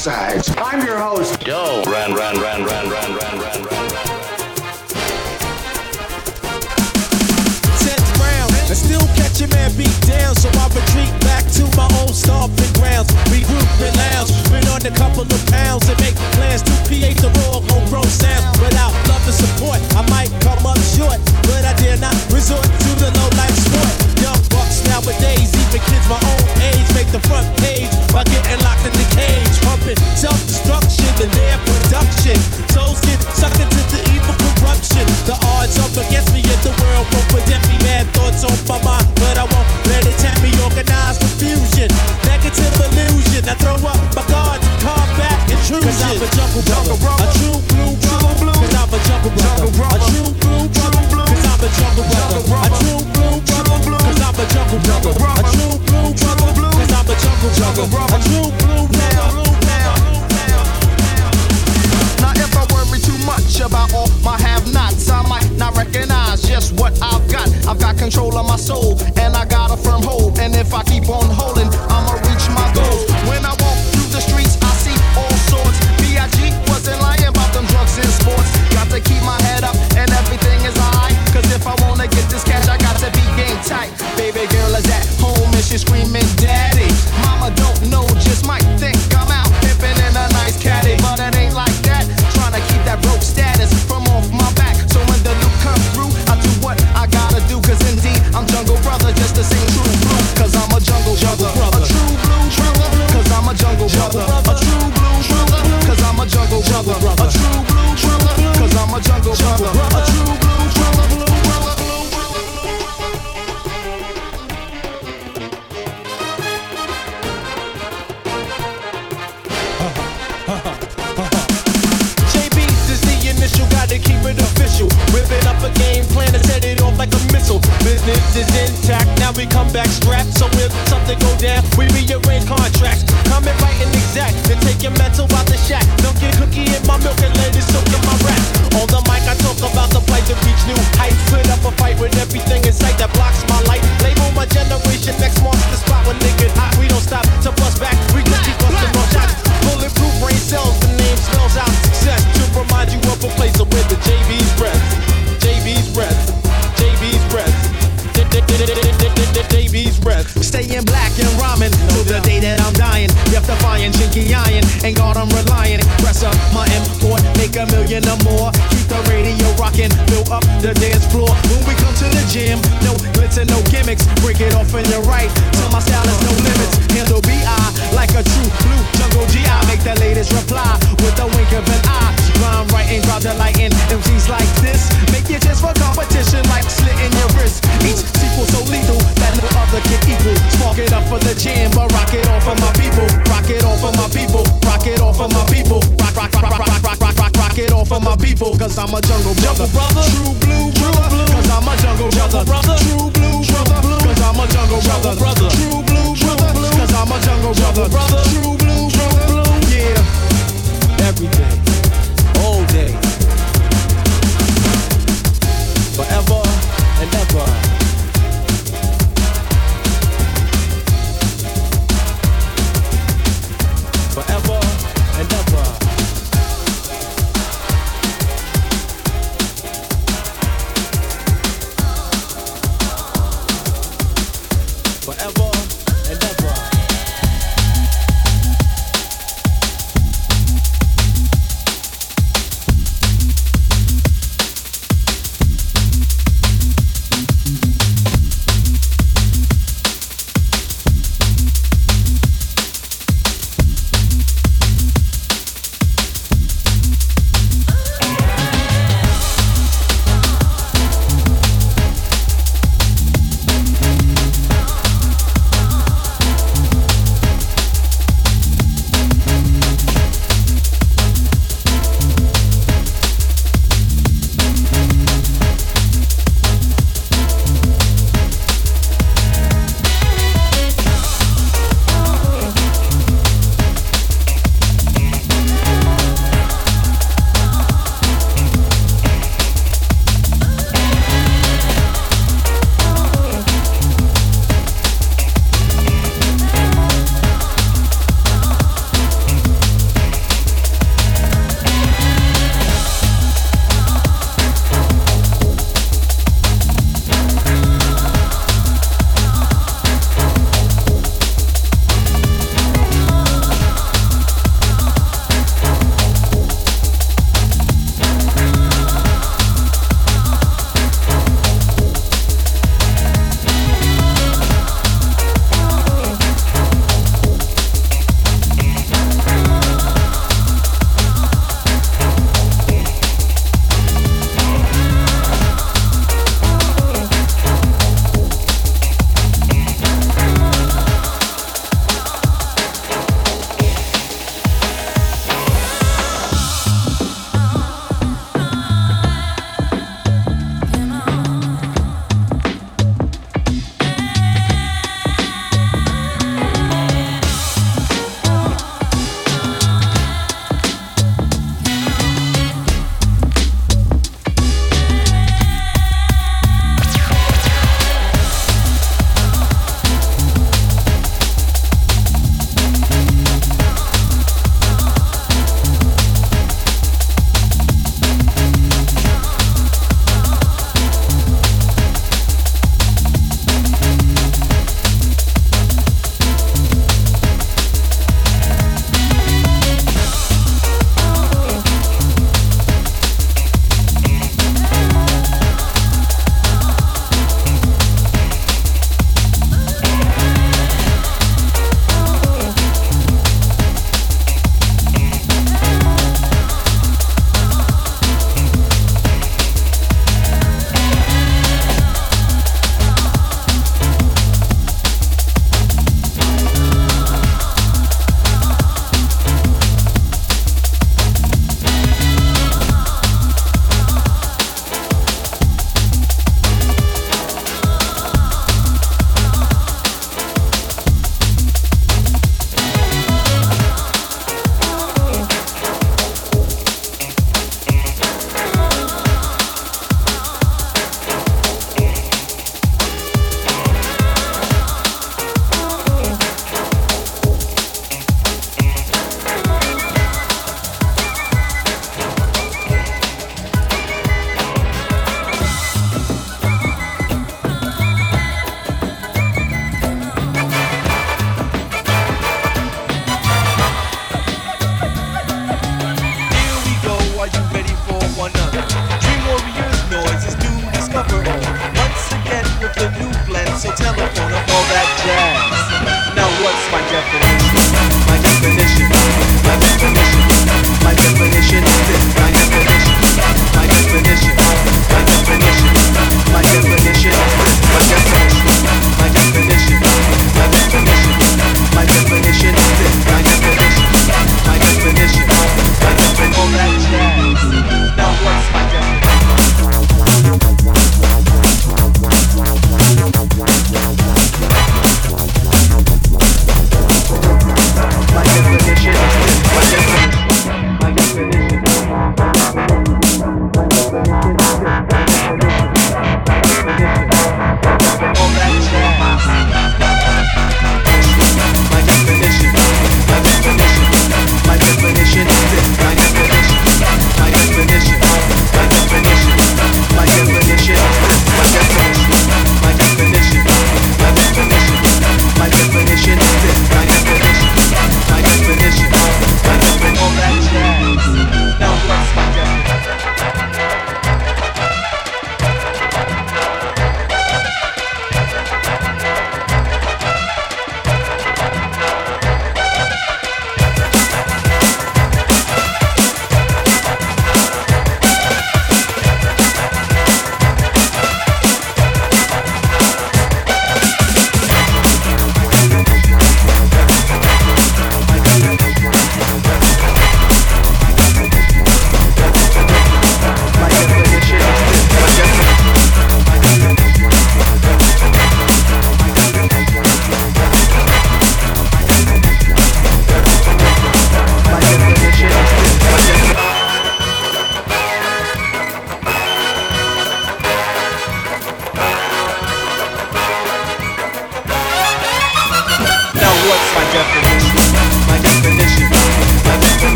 sides. I'm your host, Joe. Ran, ran, ran, ran, ran, ran, ran, ran, and still catch your man beat down, so I retreat back to my old stomping grounds. Regroup and lounge, been on a couple of pounds and make plans to create the raw homegrown sound. Without love and support, I might come up short, but I dare not resort to the low life sport. Nowadays, even kids my own age, make the front page by getting locked in the cage, pumping self-destruction in their production. Souls get sucked into the evil corruption. The odds up against me in the world won't prevent me. Mad thoughts on my mind, but I won't let it tempt me. Organized confusion, negative illusion. I throw up my guards, combat intrusion. Cause I'm a jungle brother, a true A true blue I'm jungle a true blue. Now if I worry too much about all my have-nots, I might not recognize just what I've got. I've got control of my soul, and I got a firm hold. And if I keep on holding, I'ma reach my goals. When I walk through the streets, I see all sorts. B.I.G. wasn't them drugs and sports. Got to keep my head up, and everything is if I wanna get this cash, I got to be game tight. hustler. Forever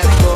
tiempo.